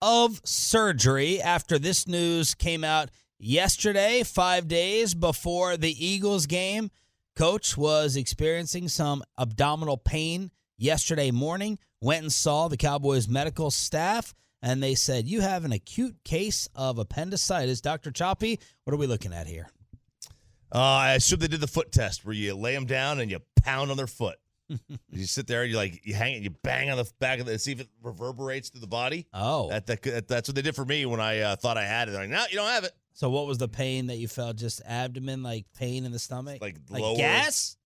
Of surgery after this news came out yesterday, five days before the Eagles game. Coach was experiencing some abdominal pain yesterday morning. Went and saw the Cowboys medical staff, and they said, You have an acute case of appendicitis. Dr. Choppy, what are we looking at here? Uh, I assume they did the foot test where you lay them down and you pound on their foot. You sit there, and you like you hang it, you bang on the back of it, see if it reverberates through the body. Oh. That, that that's what they did for me when I uh, thought I had it. They're like, no, you don't have it. So, what was the pain that you felt? Just abdomen, like pain in the stomach? Like like lower- gas?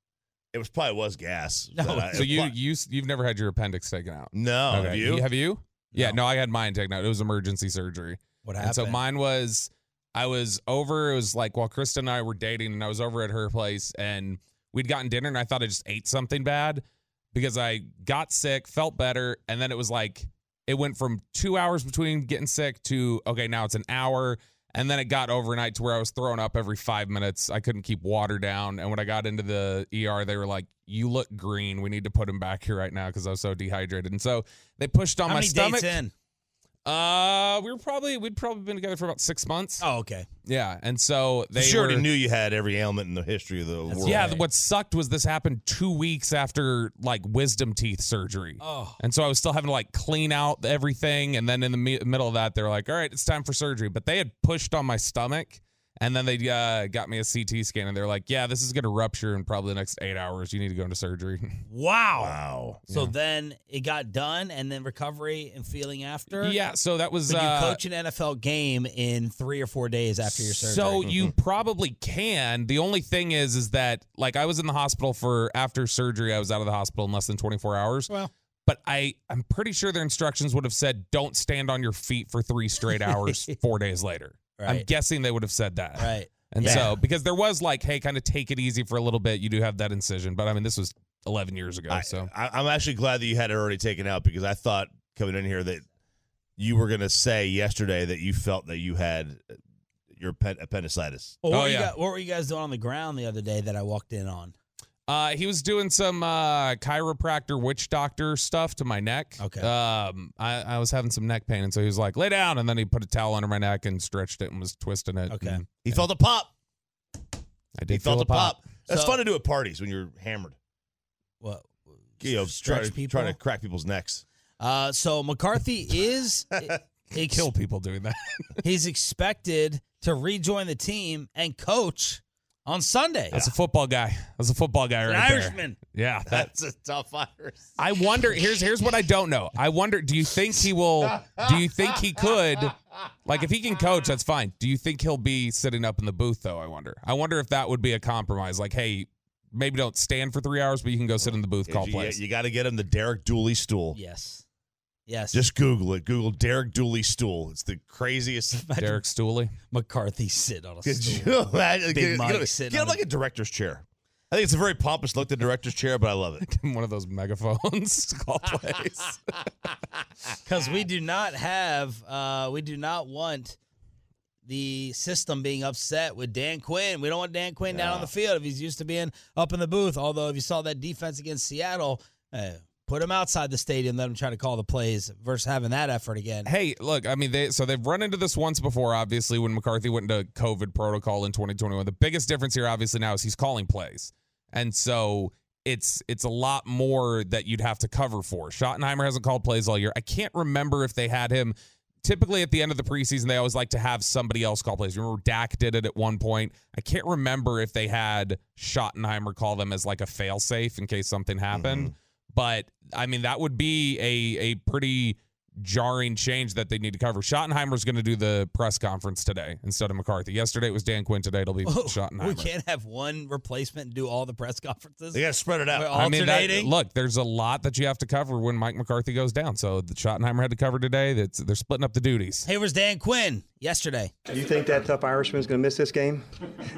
It was probably was gas. No, I- So you you you've never had your appendix taken out? no have you? Have you? Yeah, No. no, I had mine taken out. It was emergency surgery. What And happened? so mine was I was over, it was like while Krista and I were dating, and I was over at her place and we'd gotten dinner and I thought I just ate something bad because I got sick, felt better, and then it was like it went from two hours between getting sick to okay, now it's an hour. And then it got overnight to where I was throwing up every five minutes. I couldn't keep water down. And when I got into the ER, they were like, You look green. We need to put him back here right now because I was so dehydrated. And so they pushed on How my many stomach. dates in? Uh, we were probably we'd probably been together for about six months. Oh, okay. Yeah, and so they she already were- knew you had every ailment in the history of the world. Yeah, what sucked was this happened two weeks after like wisdom teeth surgery. Oh. And so I was still having to like clean out everything. And then in the me- middle of that, they're like, all right, it's time for surgery. But they had pushed on my stomach. And then they uh, got me a CT scan and they're like, yeah, this is going to rupture in probably the next eight hours. You need to go into surgery. Wow. Wow. So then it got done, and then recovery and feeling after. yeah. So that was. So you uh, coach an NFL game in three or four days after your surgery. So you probably can. The only thing is, is that like I was in the hospital for after surgery. I was out of the hospital in less than 24 hours. well, But I, I'm pretty sure their instructions would have said, "Don't stand on your feet for three straight hours." four days later, I'm guessing they would have said that. right. And Yeah. so because there was like, "Hey, kind of take it easy for a little bit." You do have that incision, but I mean, this was 11 years ago. I, so I, I'm actually glad that you had it already taken out because I thought coming in here that you were going to say yesterday that you felt that you had uh, your appen- appendicitis. Well, what, Oh, you yeah. guys, what were you guys doing on the ground the other day that I walked in on? Uh, he was doing some uh, chiropractor, witch doctor stuff to my neck. Okay. Um, I, I was having some neck pain, and so he was like, "Lay down," and then he put a towel under my neck and stretched it and was twisting it. Okay. and He felt a pop. I did He felt a pop. That's So- fun to do at parties when you're hammered. What? You know, stretch try to, people. try to crack people's necks. Uh, so McCarthy is ex- Kill people doing that. he's expected to rejoin the team and coach on Sunday. That's a football guy. That's a football guy An right there. Irishman. Yeah. That, That's a tough virus. I wonder. Here's here's what I don't know. I wonder. Do you think he will? Do you think he could? Like, if he can coach, that's fine. Do you think he'll be sitting up in the booth though? I wonder. I wonder if that would be a compromise. Like, hey, maybe don't stand for three hours, but you can go sit in the booth, call you, plays. you got to get him the Derek Dooley stool. Yes. Yes. Just Google it. Google Derek Dooley stool. It's the craziest. Derek Stooley. McCarthy sit on a Could stool. you imagine? Big Get, get Mike him- sitting get him on like a director's chair. I think it's a very pompous look, the director's chair, but I love it. One of those megaphones call plays. Because we do not have, uh, we do not want the system being upset with Dan Quinn. We don't want Dan Quinn down on the field if he's used to being up in the booth. Although, if you saw that defense against Seattle, uh, put him outside the stadium, let him try to call the plays versus having that effort again. hey, look, I mean, they so they've run into this once before, obviously, when McCarthy went into COVID protocol in 2021. The biggest difference here, obviously, now is he's calling plays. And so it's it's a lot more that you'd have to cover for. Schottenheimer hasn't called plays all year. I can't remember if they had him typically at the end of the preseason, they always like to have somebody else call plays. Remember, Dak did it at one point. I can't remember if they had Schottenheimer call them as like a fail safe in case something happened. Mm-hmm. But I mean, that would be a a pretty jarring change that they need to cover. Schottenheimer's going to do the press conference today instead of McCarthy. Yesterday it was Dan Quinn. Today it'll be Schottenheimer. we can't have one replacement and do all the press conferences. They got to spread it We're out. I mean, that, alternating. look, there's a lot that you have to cover when Mike McCarthy goes down. So the Schottenheimer had to cover today. That's they're splitting up the duties. Hey, where's Dan Quinn yesterday? Do you think that tough Irishman's going to miss this game?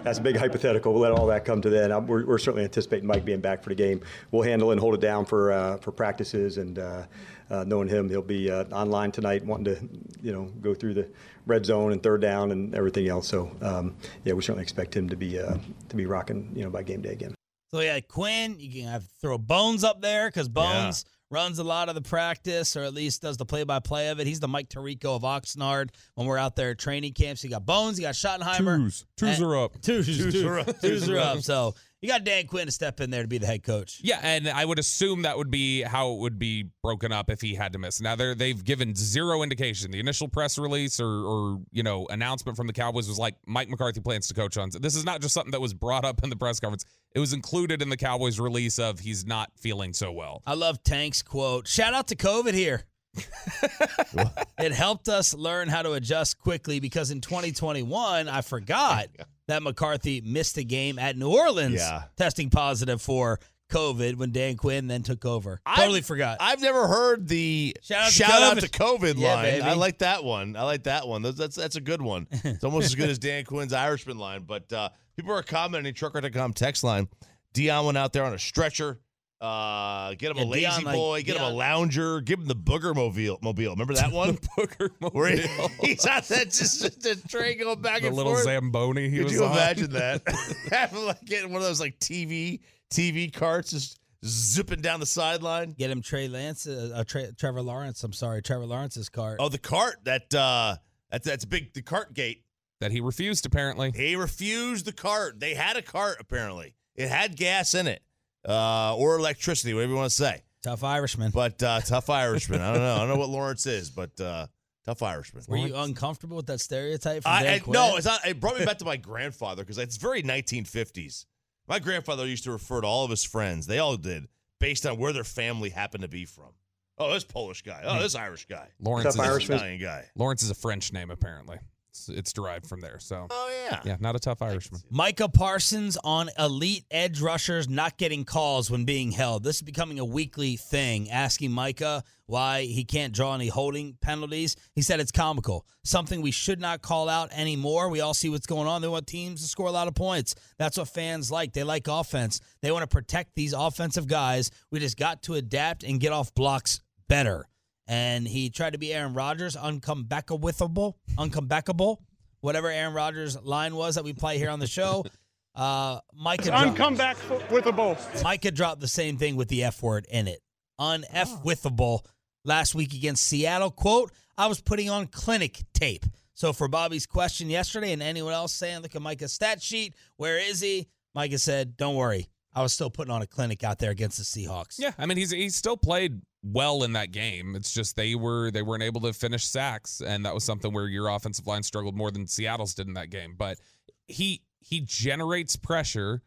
That's a big hypothetical. We'll let all that come to that. I'm- We're, we're certainly anticipating Mike being back for the game. We'll handle and hold it down for uh, for practices. And uh, uh, knowing him, he'll be uh, online tonight, wanting to you know go through the red zone and third down and everything else. So um, yeah, we certainly expect him to be uh, to be rocking you know by game day again. So yeah, Quinn, you can have throw Bones up there because Bones runs a lot of the practice, or at least does the play-by-play of it. He's the Mike Tirico of Oxnard when we're out there at training camps. You got Bones, you got Schottenheimer. Twos. Twos And- are up. Twos, Twos twos, are up. twos are up. So you got Dan Quinn to step in there to be the head coach. Yeah, and I would assume that would be how it would be broken up if he had to miss. Now they're they've given zero indication. The initial press release or or you know announcement from the Cowboys was like Mike McCarthy plans to coach on. This is not just something that was brought up in the press conference. It was included in the Cowboys release of he's not feeling so well. I love Tank's quote. Shout out to COVID here. it helped us learn how to adjust quickly because in 2021, I forgot that McCarthy missed a game at New Orleans, Yeah. testing positive for COVID when Dan Quinn then took over. Totally forgot. I've never heard the Shout shout, out to out to COVID. COVID Yeah, line. baby. I like that one. I like that one. That's that's, that's a good one. It's almost as good as Dan Quinn's Irishman line. But uh, people are commenting trucker.com text line. Dion went out there on a stretcher. Uh, get him Yeah, a lazy Dion, like, boy. Get him a lounger. Give him the booger mobile. Mobile. Remember that one? Booker Where he- Mobile. he's on that just the train going back and forth. the and little forth. Zamboni he Could was you on. imagine that? Having like getting one of those like TV TV carts just zipping down the sideline. Get him Trey Lance, uh, uh, Trey, Trevor Lawrence. I'm sorry, Trevor Lawrence's cart. Oh, the cart that uh that's that's big the cart gate. that he refused apparently. He refused the cart. They had a cart apparently. It had gas in it. Uh or electricity, whatever you want to say. Tough Irishman. But uh tough Irishman. I don't know. I don't know what Lawrence is, but uh tough Irishman. Were you uncomfortable with that stereotype from I, I- no, it's not. It brought me back to my grandfather because it's very 1950s. My grandfather used to refer to all of his friends. They all did based on where their family happened to be from. Oh, this Polish guy. Oh, this Irish guy. Lawrence Tough is, Irishman. Italian guy. Lawrence is a French name apparently. It's, it's derived from there. So Oh yeah. yeah, not a tough Irishman. Micah Parsons on elite edge rushers not getting calls when being held. This is becoming a weekly thing. Asking Micah why he can't draw any holding penalties. He said it's comical. Something we should not call out anymore. We all see what's going on. They want teams to score a lot of points. That's what fans like. They like offense. They want to protect these offensive guys. We just got to adapt and get off blocks better. And he tried to be Aaron Rodgers, uncomebackable, uncomebackable, whatever Aaron Rodgers' line was that we play here on the show. Uh, Micah, dropped, Uncomeback with a bowl. Micah dropped the same thing with the F word in it. Un F withable last week against Seattle. Quote, I was putting on clinic tape. So for Bobby's question yesterday and anyone else saying, look at Micah's stat sheet, where is he? Micah said, don't worry. I was still putting on a clinic out there against the Seahawks. Yeah, I mean he's he still played well in that game. It's just they were they weren't able to finish sacks, and that was something where your offensive line struggled more than Seattle's did in that game. But he he generates pressure.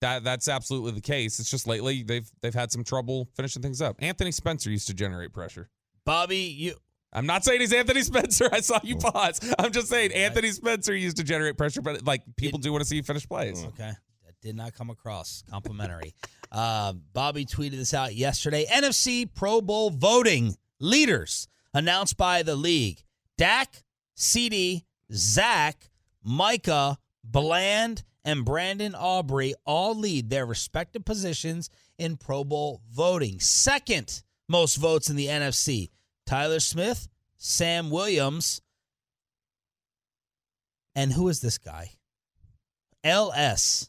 That that's absolutely the case. It's just lately they've they've had some trouble finishing things up. Anthony Spencer used to generate pressure. Bobby, you I'm not saying he's Anthony Spencer. I saw you oh. pause. I'm just saying Anthony Spencer used to generate pressure, but like people do want to see you finish plays. Okay. Did not come across complimentary. uh, Bobby tweeted this out yesterday. NFC Pro Bowl voting leaders announced by the league. Dak, CD, Zach, Micah, Bland, and Brandon Aubrey all lead their respective positions in Pro Bowl voting. Second most votes in the NFC. Tyler Smith, Sam Williams, and who is this guy? LS.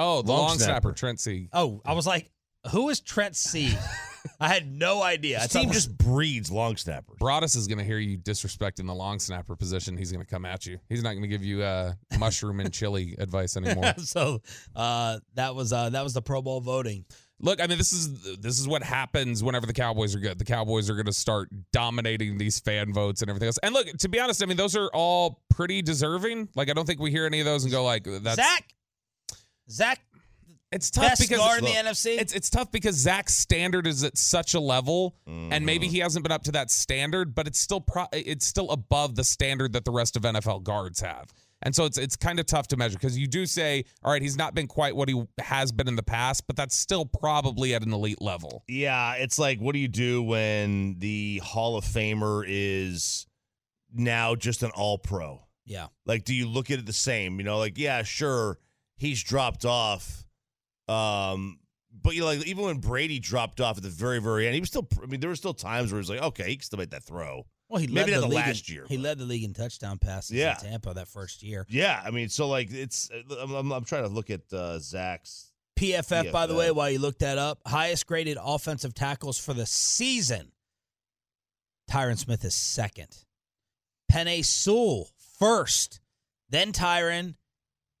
Oh, the Long long, snapper. snapper. Trent C. Oh, I was like, who is Trent C? I had no idea. I This thought team just breeds long snappers. Broadus is going to hear you disrespecting the long snapper position. He's going to come at you. He's not going to give you uh, mushroom and chili advice anymore. so uh, that was uh, that was the Pro Bowl voting. look, I mean, this is this is what happens whenever the Cowboys are good. The Cowboys are going to start dominating these fan votes and everything else. And look, to be honest, I mean, those are all pretty deserving. Like, I don't think we hear any of those and go like, "That's Zach, Zach, It's tough best because guard in the look, NFC. it's it's tough because Zach's standard is at such a level, and maybe Mm-hmm. he hasn't been up to that standard, but it's still pro- it's still above the standard that the rest of NFL guards have. And so it's it's kind of tough to measure because you do say, all right, he's not been quite what he has been in the past, but that's still probably at an elite level. Yeah, it's like what do you do when the Hall of Famer is now just an all pro? yeah. Like, do you look at it the same? You know, like, yeah, sure, he's dropped off. Um, but you know, like even when Brady dropped off at the very, very end, he was still I mean, there were still times where he was like, okay, he can still make that throw. Well, he Maybe led not the in- last year, He but- led the league in touchdown passes Yeah. in Tampa that first year. Yeah, I mean, so like it's I'm, I'm, I'm trying to look at uh, Zach's. PFF, by the way, while you look that up, highest graded offensive tackles for the season. Tyron Smith is second. Penei Sewell first. Then Tyron,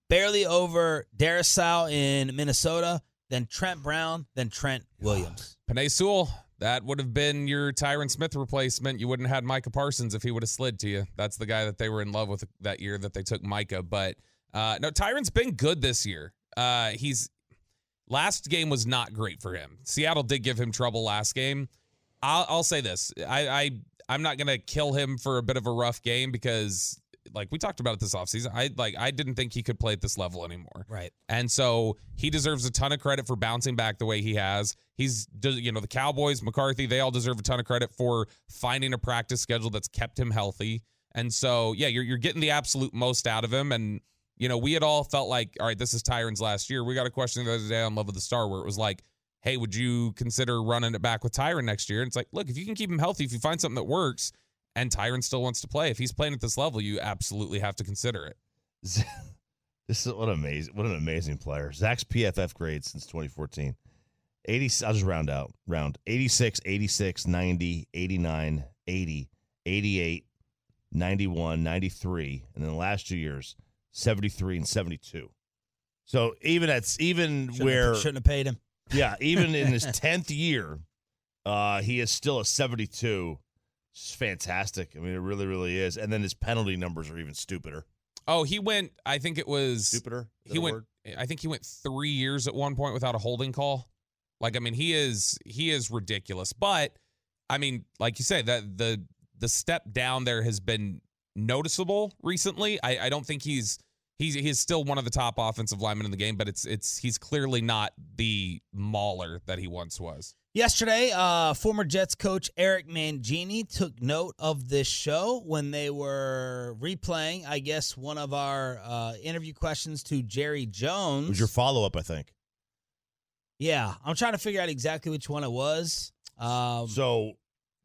barely over Darrisaw in Minnesota. Then Trent Brown. Then Trent Williams. Penei Sewell, that would have been your Tyron Smith replacement. You wouldn't have had Micah Parsons if he would have slid to you. That's the guy that they were in love with that year that they took Micah. But uh, no, Tyron's been good this year. Uh, he's last game was not great for him. Seattle did give him trouble last game. I'll, I'll say this: I, I I'm not gonna kill him for a bit of a rough game because, like we talked about it this offseason, I like I didn't think he could play at this level anymore. Right. And so he deserves a ton of credit for bouncing back the way he has. He's, you know, the Cowboys, McCarthy, they all deserve a ton of credit for finding a practice schedule that's kept him healthy. And so, yeah, you're, you're getting the absolute most out of him. And, you know, we had all felt like, all right, this is Tyron's last year. We got a question the other day on Love of the Star where it was like, hey, would you consider running it back with Tyron next year? And it's like, look, if you can keep him healthy, if you find something that works and Tyron still wants to play, if he's playing at this level, you absolutely have to consider it. This is what amazing, what an amazing player. Zach's PFF grade since 2014. 80, I'll just round out. Round 86, 86, 90, 89, 80, 88, 91, 93, and then the last two years, 73 and 72. So even at even Shouldn't where have, shouldn't have paid him. yeah, even in his 10th year, uh, he is still a 72. It's fantastic. I mean, it really, really is. And then his penalty numbers are even stupider. Oh, he went, I think it was. Stupider? He went word? i think he went three years at one point without a holding call like i mean he is he is ridiculous but i mean like you say that the the step down there has been noticeable recently i, I don't think he's he's he's still one of the top offensive linemen in the game but it's it's he's clearly not the mauler that he once was Yesterday, uh, former Jets coach Eric Mangini took note of this show when they were replaying, I guess, one of our uh, interview questions to Jerry Jones. It was your follow up, I think. yeah, I'm trying to figure out exactly which one it was. Um, So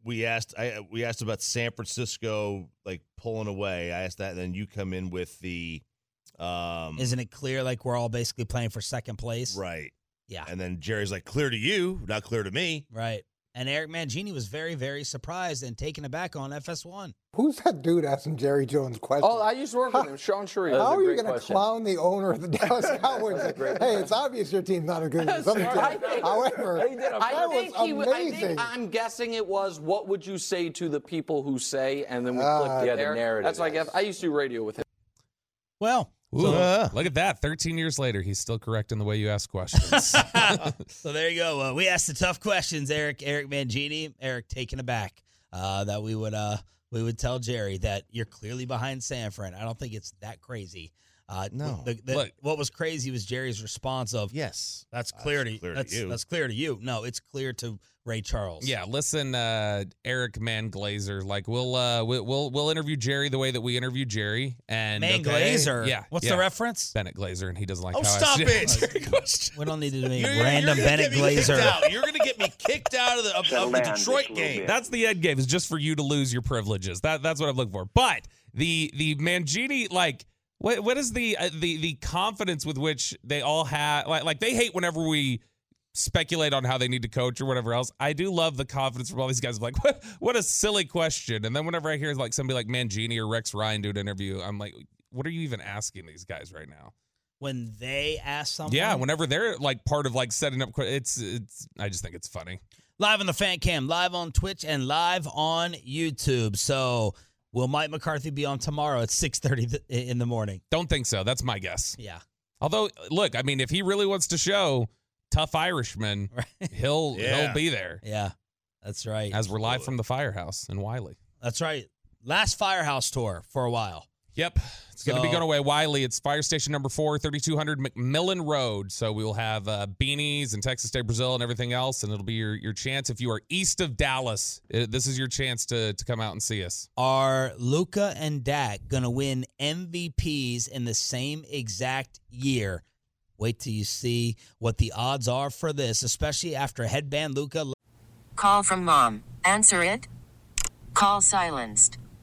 we asked I we asked about San Francisco like pulling away. I asked that, and then you come in with the um isn't it clear like we're all basically playing for second place? right. Yeah. And then Jerry's like, clear to you, not clear to me. Right. And Eric Mangini was very, very surprised and taken aback on FS1. Who's that dude asking Jerry Jones questions? Oh, I used to work with him, Shan Shariff. How are you going to clown the owner of the Dallas Cowboys? hey, it's obvious your team's not as good as some teams. However, I that was think he would, I amazing. think I'm guessing it was what would you say to the people who say, and then we Ah, clicked yeah, the there. narrative That's like I used to do radio with him. Well, Ooh, Uh. look at that 13 years later he's still correct in the way you ask questions so there you go. Uh, we asked the tough questions, Eric. Eric Mangini. Eric taken aback uh, that we would uh, we would tell Jerry that you're clearly behind San Fran. I don't think it's that crazy. Uh, No. the, the, Look. what was crazy was Jerry's response of Yes. That's clear, That's to, clear to that's, you. That's clear to you. No, it's clear to Ray Charles. Yeah, listen, uh, Eric Man Glazer. Like we'll uh, we- we'll we'll interview Jerry the way that we interview Jerry. And Man okay, Glazer. Yeah, What's yeah. the reference? Bennett Glazer, and he doesn't like. Oh, how I stop asked it. We don't need to do any You're- you're random gonna Bennett get me kicked Glazer. out. You're going to get me kicked out of the, of, of the Detroit game. That's the end game. Is just for you to lose your privileges. That that's what I'm looking for. But the the Mangini like. What, what is the uh, the the confidence with which they all have like like they hate whenever we speculate on how they need to coach or whatever else. I do love the confidence from all these guys. Like what what a silly question. And then whenever I hear like somebody like Mangini or Rex Ryan do an interview, I'm like, what are you even asking these guys right now? when they ask something, Yeah, whenever they're like part of like setting up, it's it's. I just think it's funny. live on the fan cam, live on Twitch, and live on YouTube. So will Mike McCarthy be on tomorrow at six thirty in the morning? Don't think so. That's my guess. Yeah. Although, look, I mean, if he really wants to show tough Irishman, he'll Yeah. he'll be there. Yeah, that's right. As we're live from the firehouse in Wylie. That's right. Last Firehouse tour for a while. Yep. It's going to be going away. Wylie, it's fire station number four, 3200 McMillan Road. So we will have uh, beanies and Texas State Brazil and everything else. And it'll be your, your chance. If you are east of Dallas, uh, this is your chance to, to come out and see us. Are Luka and Dak going to win MVPs in the same exact year? Wait till you see what the odds are for this, especially after headband Luka. Call from mom. Answer it. Call silenced.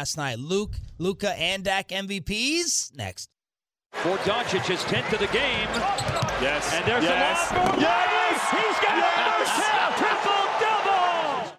Last night, Luke, Luka, and Dak MVPs. Next. For Doncic, his 10th of the game. Yes. And there's yes. the long Yes. He's got Yes. a triple double.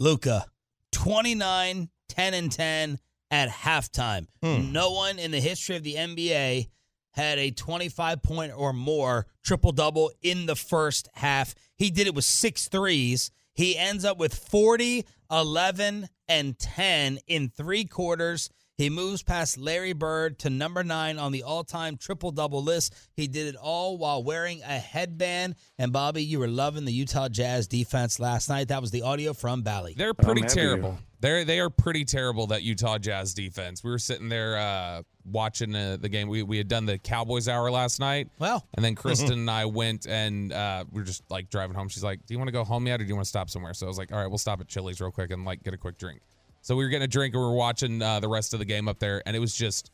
Luka, 29, 10, and 10 at halftime. Hmm. No one in the history of the NBA had a 25 point or more triple double in the first half. He did it with six threes. He ends up with 40, 11, and 10 in three quarters. He moves past Larry Bird to number nine on the all time triple double list. He did it all while wearing a headband. And Bobby, you were loving the Utah Jazz defense last night. That was the audio from Bally. They're pretty terrible. They're they are pretty terrible. That Utah Jazz defense. We were sitting there uh, watching uh, the game. We we had done the Cowboys hour last night. Well, and then Kristen and I went and uh, we were just like driving home. She's like, "Do you want to go home yet, or do you want to stop somewhere?" So I was like, "All right, we'll stop at Chili's real quick and like get a quick drink." So we were getting a drink and we were watching uh, the rest of the game up there, and it was just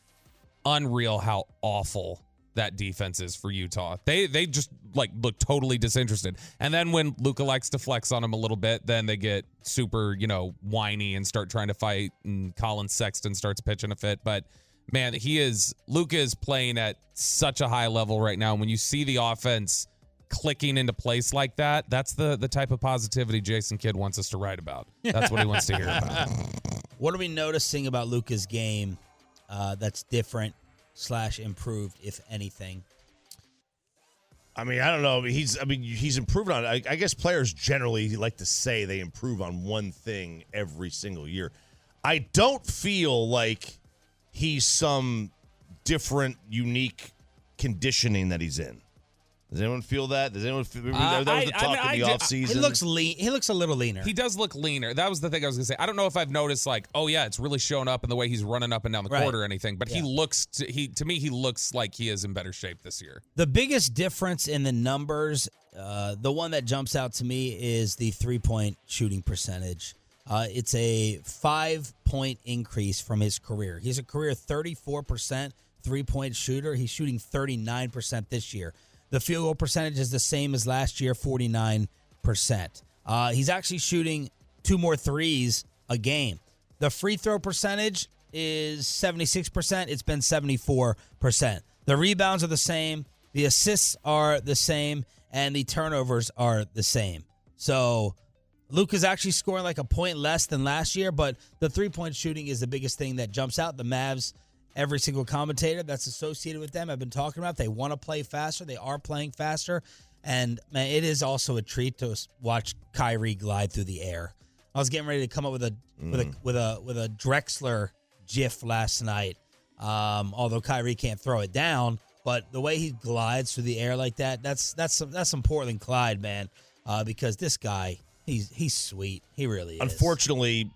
unreal how awful that defense is for Utah. They they just like look totally disinterested. And then when Luka likes to flex on them a little bit, then they get super, you know, whiny and start trying to fight and Collin Sexton starts pitching a fit. But man, he is Luka is playing at such a high level right now. When you see the offense clicking into place like that, that's the the type of positivity Jason Kidd wants us to write about. That's what he wants to hear about. What are we noticing about Luka's game uh, that's different slash improved, if anything? I mean, I don't know. He's, I mean, he's improved on. I, I guess players generally like to say they improve on one thing every single year. I don't feel like he's some different, unique conditioning that he's in. Does anyone feel that? Does anyone feel? Uh, that was the I talk mean, in the ju- offseason. He looks lean. He looks a little leaner. He does look leaner. That was the thing I was gonna say. I don't know if I've noticed like, oh yeah, it's really showing up in the way he's running up and down the Right. court or anything. But he looks to, he to me he looks like he is in better shape this year. The biggest difference in the numbers, uh, the one that jumps out to me is the three point shooting percentage. Uh, it's a five point increase from his career. He's a career 34% three point shooter. He's shooting 39% this year. The field goal percentage is the same as last year, 49%. Uh, he's actually shooting two more threes a game. The free throw percentage is 76%. It's been 74%. The rebounds are the same. The assists are the same, and the turnovers are the same. So Luka's actually scoring like a point less than last year, but the three point shooting is the biggest thing that jumps out. The Mavs, every single commentator that's associated with them, have been talking about. They want to play faster. They are playing faster, and man, it is also a treat to watch Kyrie glide through the air. I was getting ready to come up with a with a with a with a Drexler gif last night. Um, although Kyrie can't throw it down, but the way he glides through the air like that, that's that's some, that's some Portland Clyde, man. Uh, because this guy, he's he's sweet. He really is. Unfortunately,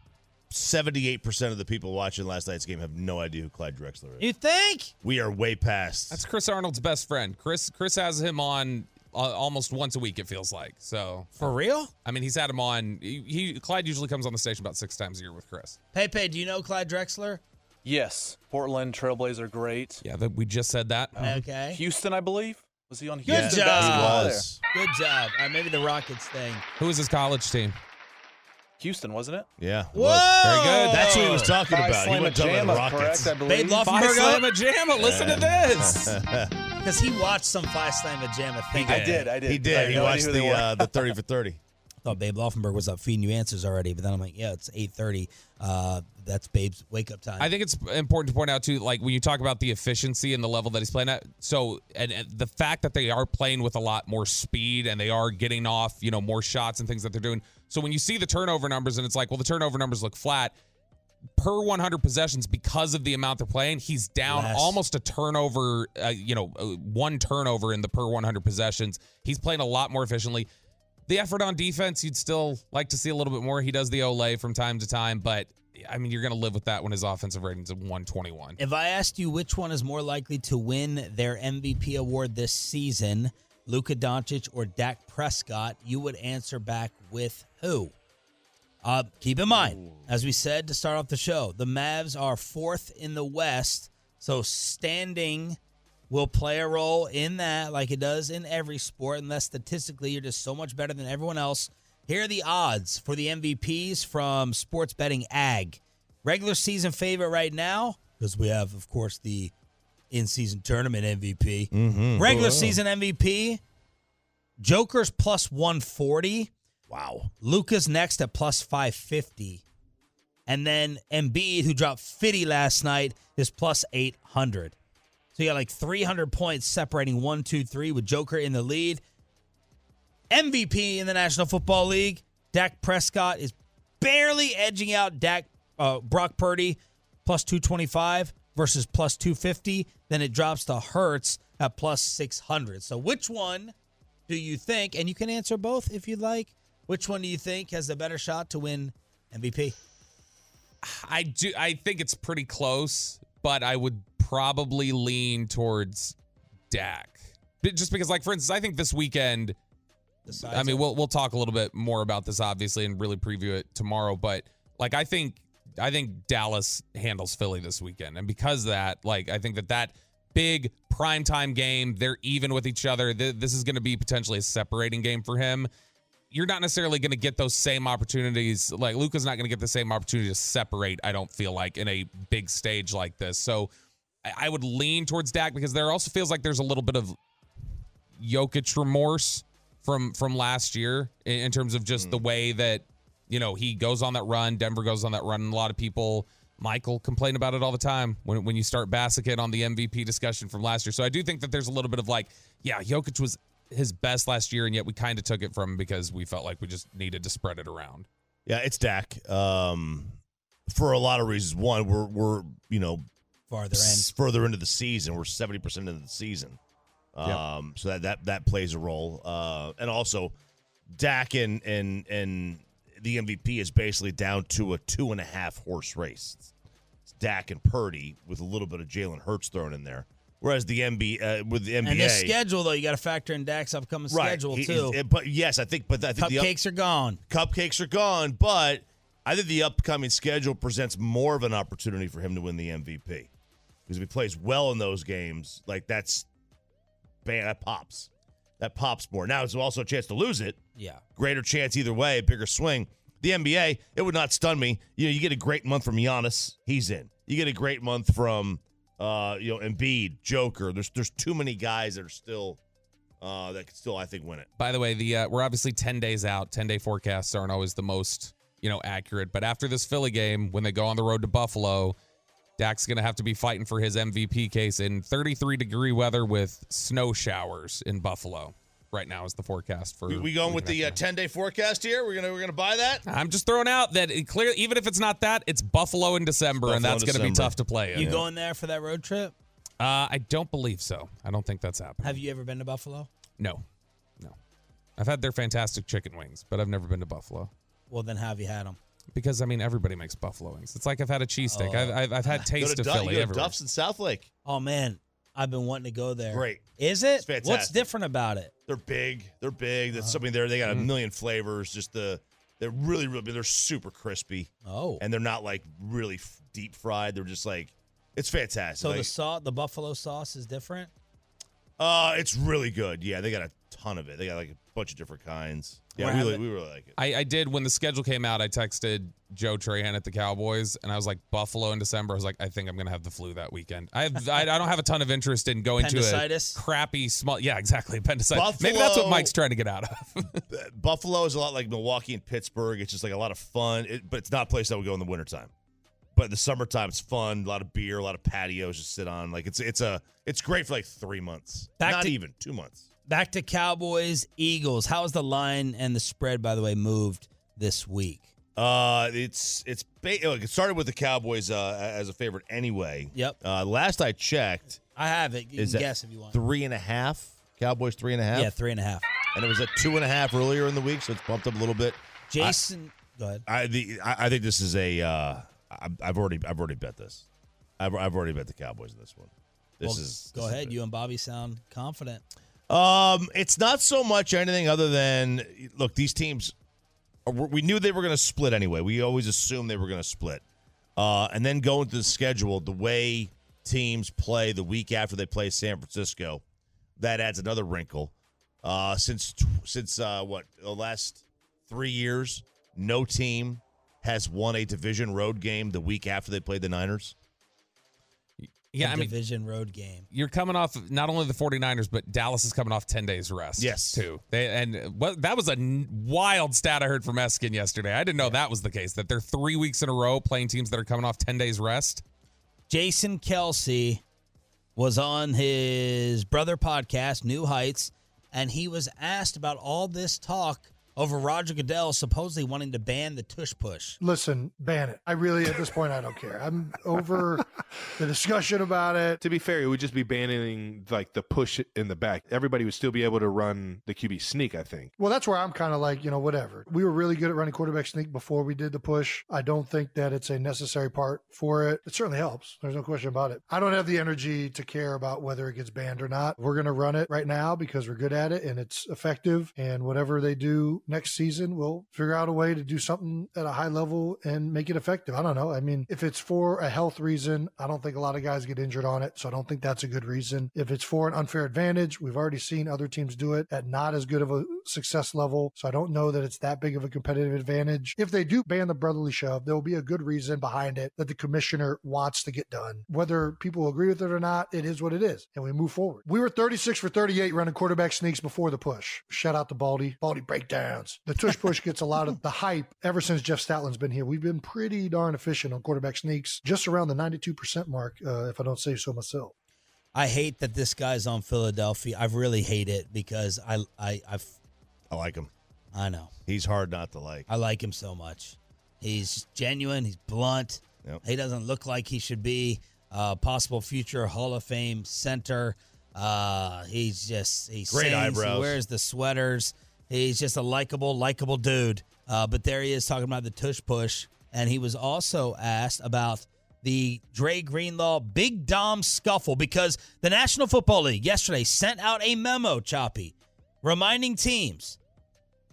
seventy-eight percent of the people watching last night's game have no idea who Clyde Drexler is. You think? We are way past. That's Chris Arnold's best friend. Chris Chris has him on uh, almost once a week. It feels like so. For real? I mean, he's had him on. He, he Clyde usually comes on the station about six times a year with Chris. Pepe, do you know Clyde Drexler? Yes, Portland Trailblazer, great. Yeah, that we just said that. Okay. Houston, I believe. Was he on Houston? Good job. basketball there? Good job. All right, maybe the Rockets thing. Who is his college team? Houston, wasn't it? Yeah. it Whoa! was. Very good. That's what he was talking Phi about. He Slamma went talking about the Jamma, Rockets. correct, I believe. Babe Phi Loffenberg up? Slamma Jamma. Listen to this. Because he watched some Phi Slamma Jamma thing. I did, I did. He I did. had He watched the uh, the thirty for thirty. Thought Babe Laufenberg was up feeding you answers already, but then I'm like, yeah, it's 8:30. Uh, that's Babe's wake up time. I think it's important to point out too, like when you talk about the efficiency and the level that he's playing at. So, and, and the fact that they are playing with a lot more speed and they are getting off, you know, more shots and things that they're doing. So when you see the turnover numbers and it's like, well, the turnover numbers look flat per 100 possessions because of the amount they're playing. He's down Less. almost a turnover, uh, you know, uh, one turnover in the per 100 possessions. He's playing a lot more efficiently. The effort on defense, you'd still like to see a little bit more. He does the Olay from time to time, but I mean, you're going to live with that when his offensive rating's at 121. If I asked you which one is more likely to win their MVP award this season, Luka Doncic or Dak Prescott, you would answer back with who? Uh, keep in mind, as we said to start off the show, the Mavs are fourth in the West, so standing will play a role in that, like it does in every sport, unless statistically you're just so much better than everyone else. Here are the odds for the MVPs from Sports Betting Ag. Regular season favorite right now, because we have, of course, the in season tournament MVP. Mm-hmm. Regular season MVP, Joker's plus 140. Wow. Luka's next at plus 550. And then Embiid, who dropped 50 last night, is plus 800. So you got like 300 points separating one, two, three with Joker in the lead. MVP in the National Football League, Dak Prescott is barely edging out Dak uh, Brock Purdy plus 225 versus plus 250. Then it drops to Hurts at plus 600. So which one do you think, and you can answer both if you'd like, which one do you think has the better shot to win MVP? I do. I think it's pretty close, but I would probably lean towards Dak, just because, like for instance, I think this weekend. I mean, we'll we'll talk a little bit more about this obviously and really preview it tomorrow. But like, I think I think Dallas handles Philly this weekend, and because of that, like, I think that that big primetime game, they're even with each other. Th- This is going to be potentially a separating game for him. You're not necessarily going to get those same opportunities. Like Luka's not going to get the same opportunity to separate. I don't feel like in a big stage like this. So I, I would lean towards Dak because there also feels like there's a little bit of Jokic remorse from from last year in, in terms of just the way that you know he goes on that run. Denver goes on that run. And a lot of people, Michael, complain about it all the time when when you start Bassicket on the MVP discussion from last year. So I do think that there's a little bit of like, yeah, Jokic was his best last year, and yet we kind of took it from him because we felt like we just needed to spread it around. Yeah, it's Dak. Um, for a lot of reasons. One, we're we're you know Farther s- further into the season. We're seventy percent into the season. Um, so that that that plays a role. Uh, and also, Dak and and and the MVP is basically down to a two and a half horse race. It's, it's Dak and Purdy with a little bit of Jalen Hurts thrown in there. Whereas the MB uh, with the NBA, And this schedule, though, you got to factor in Dak's upcoming right? schedule, he- too. but yes, I think. But I think the up- Cupcakes are gone. cupcakes are gone, but I think the upcoming schedule presents more of an opportunity for him to win the MVP because if he plays well in those games, like that's bam, that pops, that pops more. Now it's also a chance to lose it. Yeah. Greater chance either way, bigger swing. The NBA, it would not stun me. You know, you get a great month from Giannis, he's in. You get a great month from Uh, you know, Embiid, Joker. There's there's too many guys that are still uh, that could still I think win it. By the way, the uh, we're obviously ten days out. Ten day forecasts aren't always the most you know accurate. But after this Philly game, when they go on the road to Buffalo, Dak's gonna have to be fighting for his MVP case in 33 degree weather with snow showers in Buffalo. Right now is the forecast for. We, we going with the uh, 10 day forecast here. We're gonna we're gonna buy that. I'm just throwing out that it clear, even if it's not that, it's Buffalo in December, and that's in going to be December. tough to play. In. You going there for that road trip? Uh, I don't believe so. I don't think that's happening. Have you ever been to Buffalo? No, no. I've had their fantastic chicken wings, but I've never been to Buffalo Well, then how have you had them? Because I mean everybody makes buffalo wings. It's like I've had a cheesesteak. Oh. I've, I've I've had Go taste to of Duff- Philly you go to everywhere. Duff's in Southlake. Oh man, I've been wanting to go there. Great. Is it? It's fantastic. What's different about it? They're big. They're big. Uh-huh. There's something there. They got a Mm-hmm. million flavors. Just the they're really really they're super crispy. Oh. and they're not like really f- deep fried. They're just like it's fantastic. So Like, the sauce, the buffalo sauce is different. uh, it's really good. Yeah, they got a ton of it. They got like a bunch of different kinds. Yeah, We're we really, we really like it. I, I did when the schedule came out. I texted Joe Trahan at the Cowboys, and I was like, Buffalo in December. I was like, I think I'm gonna have the flu that weekend. I have, I, I don't have a ton of interest in going to a Appendicitis? crappy small. Yeah, exactly. Appendicitis. Maybe that's what Mike's trying to get out of. Buffalo is a lot like Milwaukee and Pittsburgh. It's just like a lot of fun, it, but it's not a place that would go in the wintertime. But in the summertime, it's fun. A lot of beer, a lot of patios to sit on. Like it's it's a it's great for like three months. Back not to- even two months. Back to Cowboys Eagles. How's the line and the spread, by the way, moved this week? Uh, it's it's ba- look, it started with the Cowboys uh, as a favorite anyway. Yep. Uh, last I checked, I have it. You is can guess if you want. three and a half. Cowboys three and a half. Yeah, three and a half. and it was at two and a half earlier in the week, so it's bumped up a little bit. Jason, go ahead. I the I, I think this is a. Uh, I, I've already I've already bet this. I've I've already bet the Cowboys in this one. This Well, is go this ahead. it. You and Bobby sound confident. Um, it's not so much anything other than look. These teams, uh, we knew they were going to split anyway. We always assumed they were going to split. Uh, and then going to the schedule, the way teams play the week after they play San Francisco, that adds another wrinkle. Uh, since since uh, what the last three years, no team has won a division road game the week after they played the Niners. Yeah, I mean, division road game. you're coming off not only the 49ers, but Dallas is coming off 10 days rest. Yes. Too. They, and what, that was a n- wild stat I heard from Eskin yesterday. I didn't know that was the case, that they're three weeks in a row playing teams that are coming off 10 days rest. Jason Kelce was on his brother podcast, New Heights, and he was asked about all this talk over Roger Goodell supposedly wanting to ban the tush push. Listen, ban it. I really, at this point, I don't care. I'm over the discussion about it. To be fair, it would just be banning like the push in the back. Everybody would still be able to run the QB sneak, I think. Well, that's where I'm kind of like, you know, whatever. We were really good at running quarterback sneak before we did the push. I don't think that it's a necessary part for it. It certainly helps. There's no question about it. I don't have the energy to care about whether it gets banned or not. We're going to run it right now because we're good at it and it's effective. And whatever they do next season, we'll figure out a way to do something at a high level and make it effective. I don't know. I mean, if it's for a health reason, I don't think a lot of guys get injured on it. So I don't think that's a good reason. If it's for an unfair advantage, we've already seen other teams do it at not as good of a success level. So I don't know that it's that big of a competitive advantage. If they do ban the brotherly shove, there will be a good reason behind it that the commissioner wants to get done. Whether people agree with it or not, it is what it is. And we move forward. We were 36 for 38 running quarterback sneaks before the push. Shout out to Baldy. Baldy breakdowns. The tush push gets a lot of the hype ever since Jeff Stoutland's been here. We've been pretty darn efficient on quarterback sneaks, just around the 92% mark, uh, if I don't say so myself. I hate that this guy's on Philadelphia. I really hate it because I I I've, I like him. I know. He's hard not to like. I like him so much. He's genuine. He's blunt. Yep. He doesn't look like he should be a possible future Hall of Fame center. Uh, he's just he Great sings, eyebrows. He wears the sweaters. He's just a likable, likable dude. Uh, but there he is talking about the tush push, and he was also asked about the Dre Greenlaw Big Dom scuffle because the National Football League yesterday sent out a memo, Choppy, reminding teams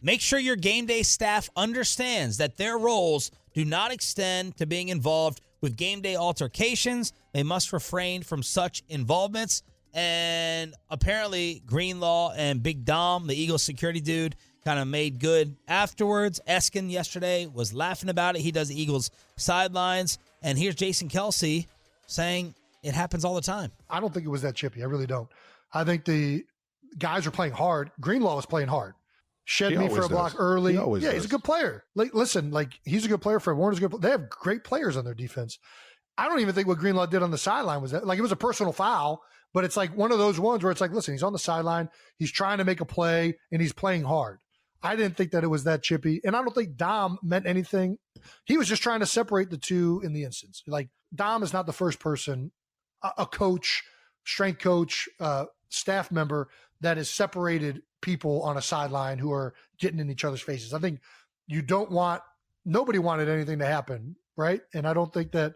Make sure your game day staff understands that their roles do not extend to being involved with game day altercations. They must refrain from such involvements. And apparently, Greenlaw and Big Dom, the Eagles security dude, kind of made good afterwards. Eskin yesterday was laughing about it. He does Eagles sidelines. And here's Jason Kelce saying it happens all the time. I don't think it was that chippy. I really don't. I think the guys are playing hard. Greenlaw was playing hard. Shed He me for a block does. early. Yeah, always he's a good player. Like, listen, like he's a good player. Fred Warner's a good. They have great players on their defense. I don't even think what Greenlaw did on the sideline was that like it was a personal foul, but it's like one of those ones where it's like, listen, he's on the sideline, he's trying to make a play, and he's playing hard. I didn't think that it was that chippy, and I don't think Dom meant anything. He was just trying to separate the two in the instance. Like Dom is not the first person, a, a coach, strength coach, uh, staff member that has separated people on a sideline who are getting in each other's faces. I think you don't want nobody wanted anything to happen, right? And I don't think that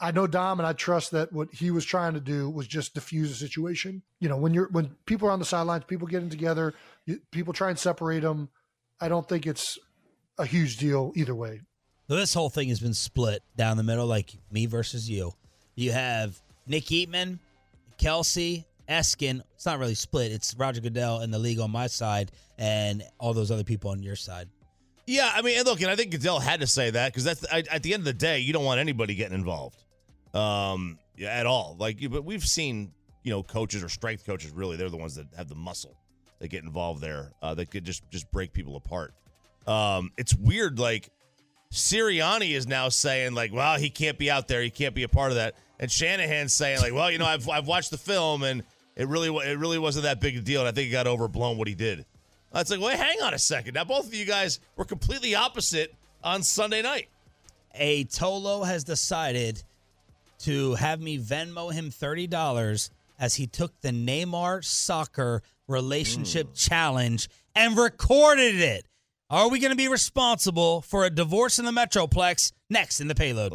I know Dom and I trust that what he was trying to do was just diffuse the situation. You know, when you're when people are on the sidelines, people getting together, you, people try and separate them. I don't think it's a huge deal either way. This whole thing has been split down the middle, like me versus you. You have Nick Eatman, Kelsey, Eskin. It's not really split. It's Roger Goodell and the league on my side, and all those other people on your side. Yeah, I mean, and look, and I think Goodell had to say that because that's at at the end of the day, you don't want anybody getting involved, um, at all. Like, but we've seen, you know, coaches or strength coaches. Really, they're the ones that have the muscle that get involved there. Uh, that could just just break people apart. Um, it's weird. Like Sirianni is now saying, like, well, he can't be out there. He can't be a part of that. And Shanahan's saying, like, well, you know, I've I've watched the film and it really it really wasn't that big a deal. And I think it got overblown what he did. It's like, wait, hang on a second. Now, both of you guys were completely opposite on Sunday night. A Tolo has decided to have me Venmo him thirty dollars as he took the Neymar soccer relationship hmm. challenge and recorded it. Are we going to be responsible for a divorce in the Metroplex? Next in the payload.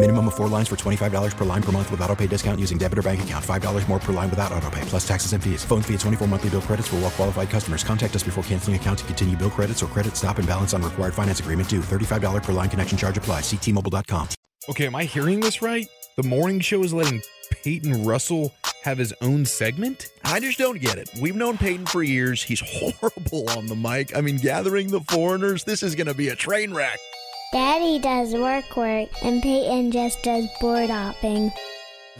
Minimum of four lines for $25 per line per month with auto pay discount using debit or bank account. $5 more per line without auto pay, plus taxes and fees. Phone fee at 24 monthly bill credits for all well qualified customers. Contact us before canceling account to continue bill credits or credit stop and balance on required finance agreement due. $35 per line connection charge applies. Ctmobile.com. Okay, am I hearing this right? The morning show is letting Peyton Russell have his own segment? I just don't get it. We've known Peyton for years. He's horrible on the mic. I mean, gathering the foreigners, this is going to be a train wreck. Daddy does work work, and Peyton just does board hopping.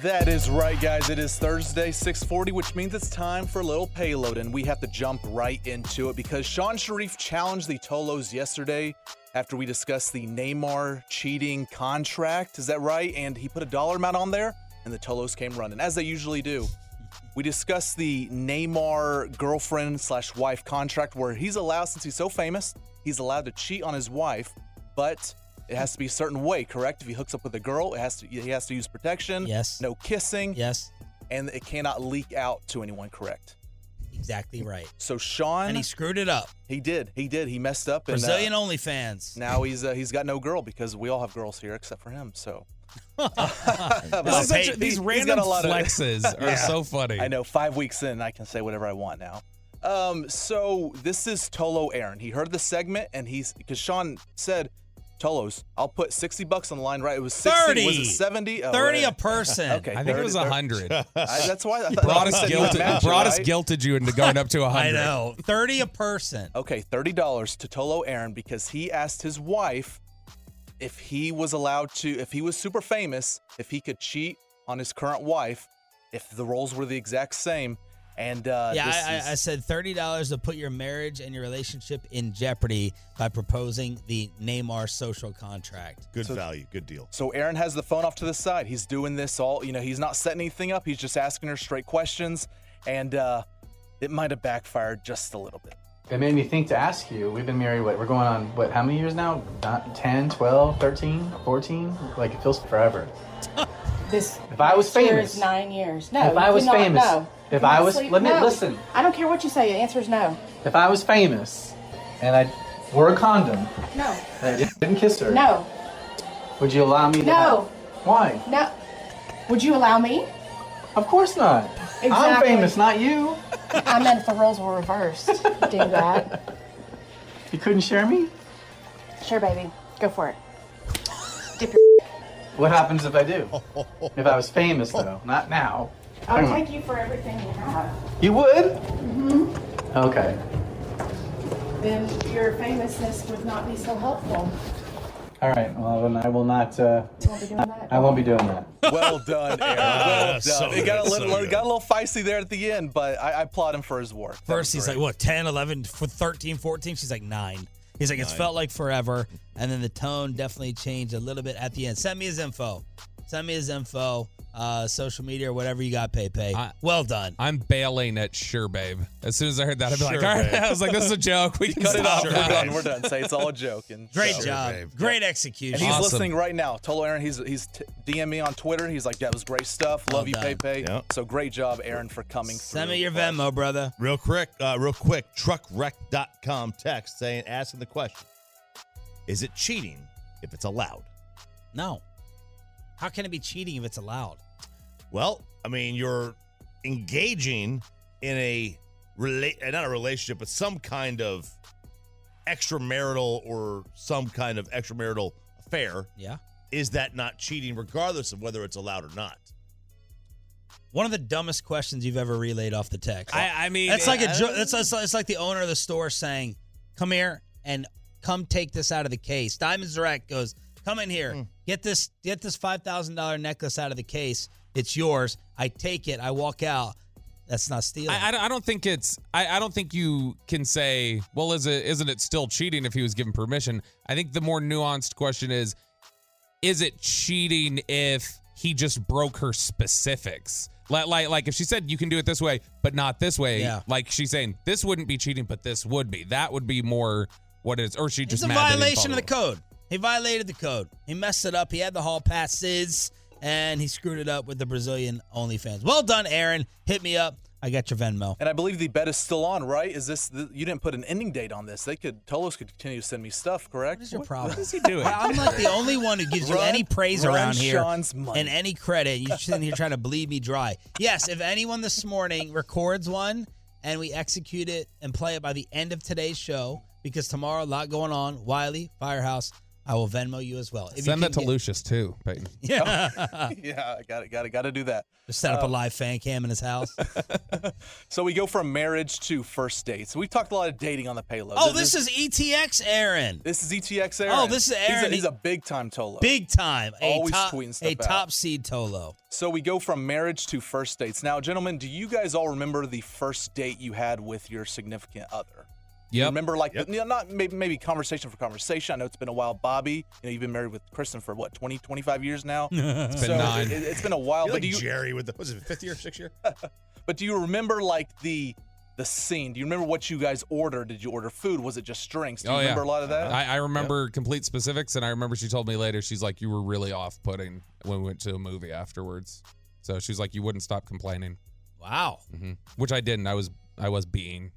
That is right, guys. It is Thursday, 640, which means it's time for a little payload, and we have to jump right into it because Shan Shariff challenged the Tolos yesterday after we discussed the Neymar cheating contract. Is that right? And he put a dollar amount on there, and the Tolos came running, as they usually do. We discussed the Neymar girlfriend slash wife contract where he's allowed, since he's so famous, he's allowed to cheat on his wife, but it has to be a certain way, correct? If he hooks up with a girl, it has to he has to use protection. Yes. No kissing. Yes. And it cannot leak out to anyone, correct? Exactly right. So Shan And he screwed it up. He did. He did. He messed up. And, Brazilian uh, only fans. now he's uh, he's got no girl because we all have girls here except for him. So This is such a- these He's random a lot of- flexes are so funny. I know. Five weeks in, I can say whatever I want now. Um, so this is Tolo Aaron. He heard the segment and he's because Shan said, "Tolos, I'll put sixty bucks on the line." Right? It was sixty. Was 30. it seventy? Oh, 30 a person. Okay, I think it was 30. 100. I, that's why I thought brought he us guilted. match brought it, us guilted you into going up to 100. I know. 30 a person. Okay, thirty dollars to Tolo Aaron because he asked his wife if he was allowed to, if he was super famous, if he could cheat on his current wife, if the roles were the exact same. And uh, yeah, this I, is- I, I said thirty dollars to put your marriage and your relationship in jeopardy by proposing the Neymar social contract. Good value, good deal. So Aaron has the phone off to the side. He's doing this all, you know, he's not setting anything up. He's just asking her straight questions. And uh, it might have backfired just a little bit. It made me think to ask you. We've been married, what, we're going on, what, how many years now? Not 10, 12, 13, 14? Like, it feels forever. This If I was next year famous- is nine years. No, If I was cannot, famous- no. If I was- sleep- let me- no. listen. I don't care what you say. The answer is no. If I was famous and I wore a condom No. and I didn't kiss her, No. would you allow me to No. have- Why? No. Would you allow me? Of course not. I'm famous, not you. I meant if the roles were reversed. Do that. You couldn't share me? Sure, baby. Go for it. What happens if I do? if I was famous, though, not now. I'll take you for everything you have. You would? Mm-hmm. Okay. Then your famousness would not be so helpful. All right. Well, then I will not. Uh, You won't be doing that. I won't be doing that. Well done, Aaron. Well done. so it got a little, so got a little feisty there at the end, but I, I applaud him for his work. That First, was he's like, what, 10, 11, for 13, 14? She's like, nine. He's like, it's felt like forever. And then the tone definitely changed a little bit at the end. Send me his info. Send me his info, uh, social media or whatever you got, PayPay. I- well done. I'm bailing at sure, babe. As soon as I heard that, I'd be like, all right. babe. I was like, this is a joke. We can Cut it stop off. We're done. We're done. Say it's all a joke. And Great so- job. babe. Great And execution. he's Awesome. listening right now. Tolo Aaron, he's he's t- DM me on Twitter. He's like, that was great stuff. Love Well you, done. PayPay. Yep. So great job, Aaron, for coming Send through. me your Venmo, brother. Real quick, uh, real quick, truckwreck.com text saying, asking the question Is it cheating if it's allowed? No. How can it be cheating if it's allowed? Well, I mean, you're engaging in a relate not a relationship, but some kind of extramarital or some kind of extramarital affair. Yeah. Is that not cheating, regardless of whether it's allowed or not? One of the dumbest questions you've ever relayed off the text. I, I mean, It's like a I- jo- it's, it's, it's like the owner of the store saying, "Come here and come take this out of the case." Diamonds Direct goes, "Come in here, Hmm. get this get this five thousand dollar necklace out of the case. It's yours." I take it. I walk out. That's not stealing. I, I don't- I don't think it's. I, I don't think you can say, well, is it? Isn't it still cheating if he was given permission? I think the more nuanced question is, is it cheating if he just broke her specifics? Like, like, like if she said you can do it this way, but not this way. Yeah. Like she's saying this wouldn't be cheating, but this would be. That would be more what it is. Or she it's just a mad that he violation of the code. He violated the code. He messed it up. He had the hall passes and he screwed it up with the Brazilian OnlyFans. Well done, Aaron. Hit me up. I got your Venmo. And I believe the bet is still on, right? Is this the, you didn't put an ending date on this? They could Tolos could continue to send me stuff, correct? What is your problem? What is he doing? I'm like the only one who gives you any praise run around here Shan's money. and any credit. You're sitting here trying to bleed me dry. Yes, if anyone this morning records one and we execute it and play it by the end of today's show, because tomorrow a lot going on. Wylie, Firehouse, I will Venmo you as well. If Send that to get- Lucius too, Peyton. Yeah. yeah, I got it, got it, got to do that. Just set up a Um, live fan cam in his house. So we go from marriage to first dates. We've talked a lot of dating on the payload. oh, this is ETX Aaron. this is ETX Aaron. Oh, this is He's a- Aaron. He's a, big time Tolo. Big time. A Always top, tweeting stuff a out. top seed Tolo. So we go from marriage to first dates. Now, gentlemen, do you guys all remember the first date you had with your significant other? You Yep. remember like you know, not maybe, maybe conversation for conversation. I know it's been a while, Bobby. You know, you've been married with Kristen for what 20, 25 years now. It's been so nine. It, has been a while. You're but like do you Jerry with the was it fifth year, sixth year? but do you remember like the the scene? Do you remember what you guys ordered? Did you order food? Was it just drinks? Do you oh remember yeah, a lot of that? I, I remember complete specifics, and I remember she told me later. She's like, "You were really off-putting when we went to a movie afterwards." So she's like, "You wouldn't stop complaining," Wow. hmm which I didn't. I was I was being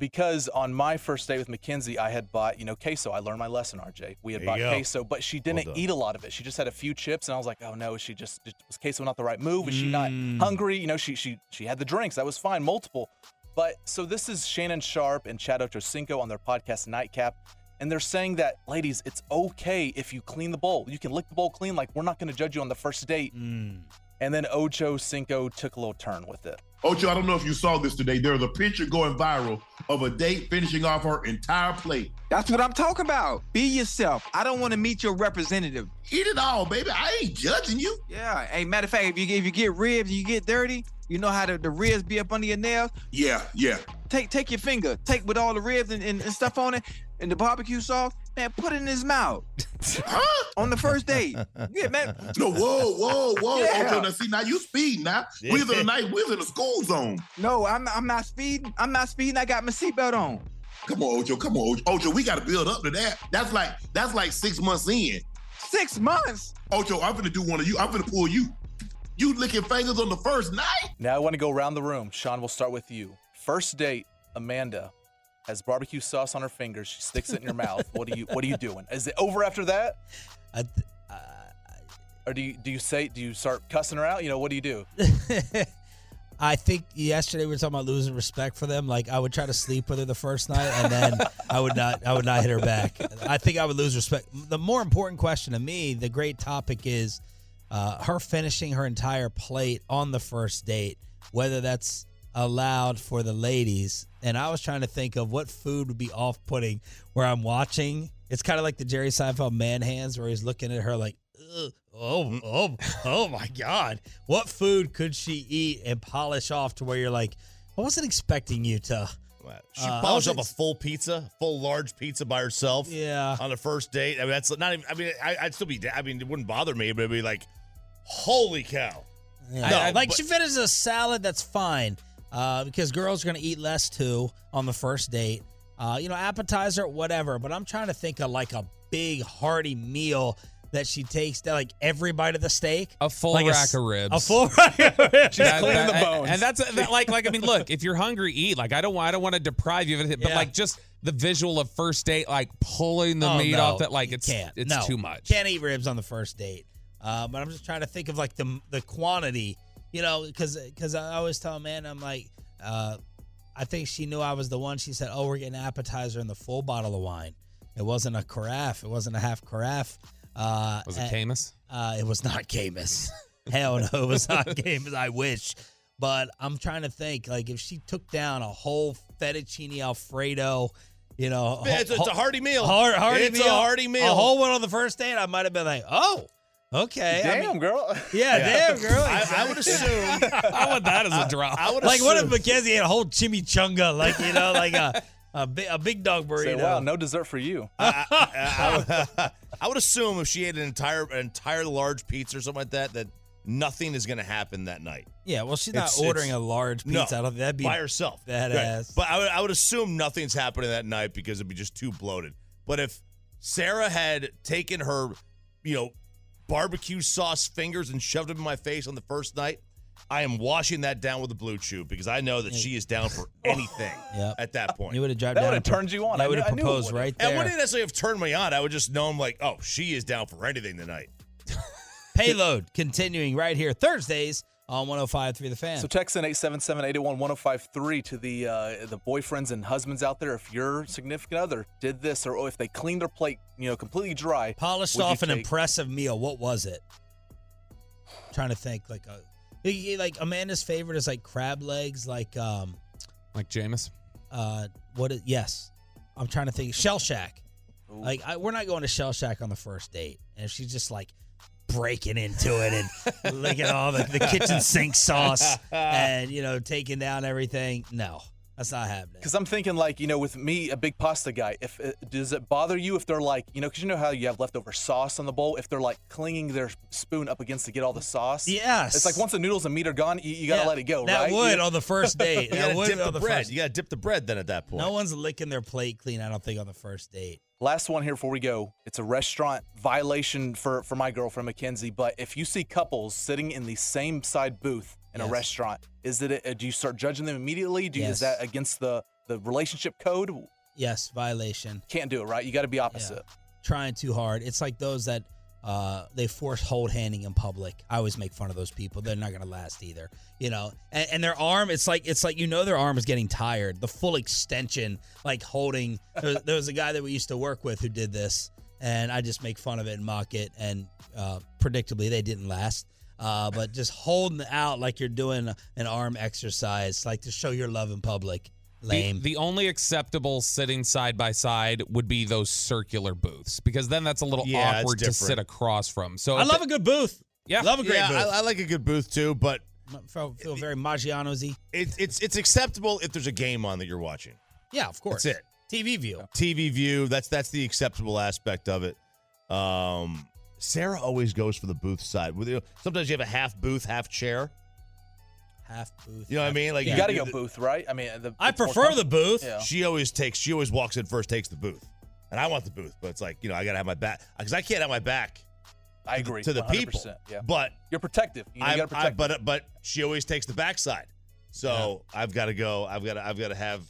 because on my first date with Mackenzie, I had bought, you know, queso. I learned my lesson, RJ. We had There bought queso, but she didn't done. eat a lot of it. She just had a few chips, and I was like, oh no, is she just was queso not the right move? Was she not Mm. hungry? You know, she she she had the drinks. That was fine, multiple. But so this is Shannon Sharpe and Chad Ochocinco on their podcast Nightcap. And they're saying that, ladies, it's okay if you clean the bowl. You can lick the bowl clean. Like, we're not going to judge you on the first date. Mm. And then Ochocinco took a little turn with it. Ocho, I don't know if you saw this today. There's a picture going viral of a date finishing off her entire plate. That's what I'm talking about. Be yourself. I don't want to meet your representative. Eat it all, baby. I ain't judging you. Yeah. Hey, matter of fact, if you if you get ribs and you get dirty, you know how the, the ribs be up under your nails. Yeah, yeah. Take take your finger, take with all the ribs and, and, and stuff on it, and the barbecue sauce, man, put it in his mouth. on the first date. Yeah, man. No, whoa, whoa, whoa. Yeah. Ocho, now see, now you speed now. We're in the night, we're in the school zone. No, I'm I'm not speeding. I'm not speeding. I got my seatbelt on. Come on, Ocho, come on, Ocho. Ocho, we got to build up to that. That's like that's like six months in. Six months? Ocho, I'm gonna do one of you. I'm gonna pull you. You licking fingers on the first night? Now I want to go around the room. Shan, we'll start with you. First date, Amanda has barbecue sauce on her fingers. She sticks it in your mouth. What are you What are you doing? Is it over after that? I, or do you do you say do you start cussing her out? You know what do you do? I think yesterday we were talking about losing respect for them. Like I would try to sleep with her the first night, and then I would not. I would not hit her back. I think I would lose respect. The more important question to me, the great topic is uh, her finishing her entire plate on the first date. Whether that's allowed for the ladies, and I was trying to think of what food would be off-putting where I'm watching. It's kind of like the Jerry Seinfeld man hands, where he's looking at her like, oh, oh, oh my God. What food could she eat and polish off to where you're like, I wasn't expecting you to. She Uh, polished up a full pizza, full large pizza by herself. Yeah. On the first date. I mean, that's not even. I mean, I, I'd still be. I mean, it wouldn't bother me, but it'd be like, holy cow. Yeah. No, I- like but- she finishes a salad, that's fine. Uh, because girls are gonna eat less too on the first date. Uh, you know, appetizer, whatever. But I'm trying to think of like a big hearty meal that she takes that like every bite of the steak. A full Like rack s- of ribs. A full rack of ribs. That- that- the bones, And that's that, like, like I mean, look, if you're hungry, eat. Like I don't want, I don't want to deprive you of it, but Yeah. like just the visual of first date, like pulling the Oh, meat no, off that, like you it's can't. it's No, too much. Can't eat ribs on the first date. Uh, but I'm just trying to think of like the the quantity, you know, because because I always tell man I'm like, uh, I think she knew I was the one. She said, "Oh, we're getting appetizer and the full bottle of wine." It wasn't a carafe. It wasn't a half carafe. Uh, Was it and- Caymus? Uh, it was not Caymus. Hell no, it was not Caymus. I wish. But I'm trying to think, like, if she took down a whole fettuccine alfredo, you know, Yeah, it's- it's a hearty meal. Hard, hearty It's a hearty meal. a whole one on the first date, I might have been like, oh, okay, I Damn, mean- girl. yeah, damn, girl. I, I would assume. I want that as a drop. I would like, what if assume- Mackenzie had a whole chimichanga, like you know, like a a big, a big dog Say, burrito? wow, no dessert for you. I, I- I would assume if she ate an entire an entire large pizza or something like that, that nothing is going to happen that night. Yeah, well, she's not It's- ordering it's- a large No, pizza. I don't that'd be by herself, badass. Right. But I would, I would assume nothing's happening that night because it'd be just too bloated. But if Sarah had taken her, you know, barbecue sauce fingers and shoved them in my face on the first night, I am washing that down with a BlueChew because I know that she is down for anything Yep. at that point. You would have dropped That down. would've turned you on. That I would have I knew it proposed would've. right And wouldn't necessarily have turned me on. I would just know I'm like, oh, she is down for anything tonight. Payload continuing right here Thursdays on 105.3 The Fan. So text in 877-881-1053 to the uh, the boyfriends and husbands out there. If your significant other did this, or if they cleaned their plate, you know, completely dry, Polished off an take- impressive meal. What was it? trying to think like a like Amanda's favorite is like crab legs, like um Like Jameis. uh what is yes. I'm trying to think Shell Shack. Like I, we're not going to Shell Shack on the first date. And if she's just like breaking into it and licking all the, the kitchen sink sauce and you know taking down everything, no. That's not happening. Because I'm thinking, like, you know, with me, a big pasta guy, if uh, does it bother you if they're like, you know, because you know how you have leftover sauce on the bowl, if they're like clinging their spoon up against to get all the sauce? Yes. It's like once the noodles and meat are gone, you, you got to Yeah, let it go, right? that right? would You- on the first date. You That would dip on the the bread. first- You got to dip the bread then at that point. No one's licking their plate clean, I don't think, on the first date. Last one here before we go. It's a restaurant violation for for my girlfriend Mackenzie. But if you see couples sitting in the same side booth in a restaurant, is it? A, do you start judging them immediately? Do you, Yes. Is that against the the relationship code. Yes, violation. Can't do it, right? You got to be opposite. Trying too hard. It's like those that uh, they force hold handing in public. I always make fun of those people. They're not gonna last either. You know, and, and their arm. It's like it's like you know their arm is getting tired. The full extension, like holding. There, there was a guy that we used to work with who did this, and I just make fun of it and mock it. And uh, predictably, they didn't last. Uh, but just holding out like you're doing an arm exercise, like to show your love in public. Lame. The, the only acceptable sitting side by side would be those circular booths because then that's a little Yeah, awkward to sit across from. So I love it- a good booth. Yeah. love a great yeah, booth. I, I like a good booth too, but feel, feel very Maggiano's-y. It's it's it's acceptable if there's a game on that you're watching. Yeah, of course. That's it. TV view. TV view. That's that's the acceptable aspect of it. Um, Sarah always goes for the booth side. With you, sometimes you have a half booth, half chair. Half booth. You know what I mean? Like you got to go booth, right? I mean, the, I prefer the booth. Yeah. She always takes. She always walks in first, takes the booth, and I want the booth. But it's like you know, I gotta have my back because I can't have my back. I agree to the 100%, people. yeah. But You're protective. You, know, you I, got to I, but but she always takes the backside. So I've got to go. I've got to. I've got to have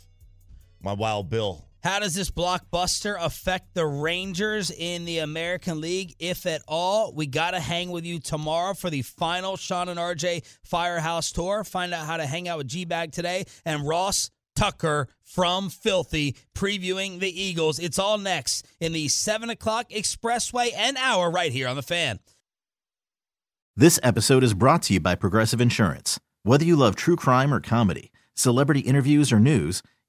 my wild bill. How does this blockbuster affect the Rangers in the American League, if at all? We got to hang with you tomorrow for the final Shan and RJ Firehouse Tour. Find out how to hang out with G Bag today. And Ross Tucker from Filthy previewing the Eagles. It's all next in the 7 o'clock expressway and hour right here on the fan. This episode is brought to you by Progressive Insurance. Whether you love true crime or comedy, celebrity interviews or news,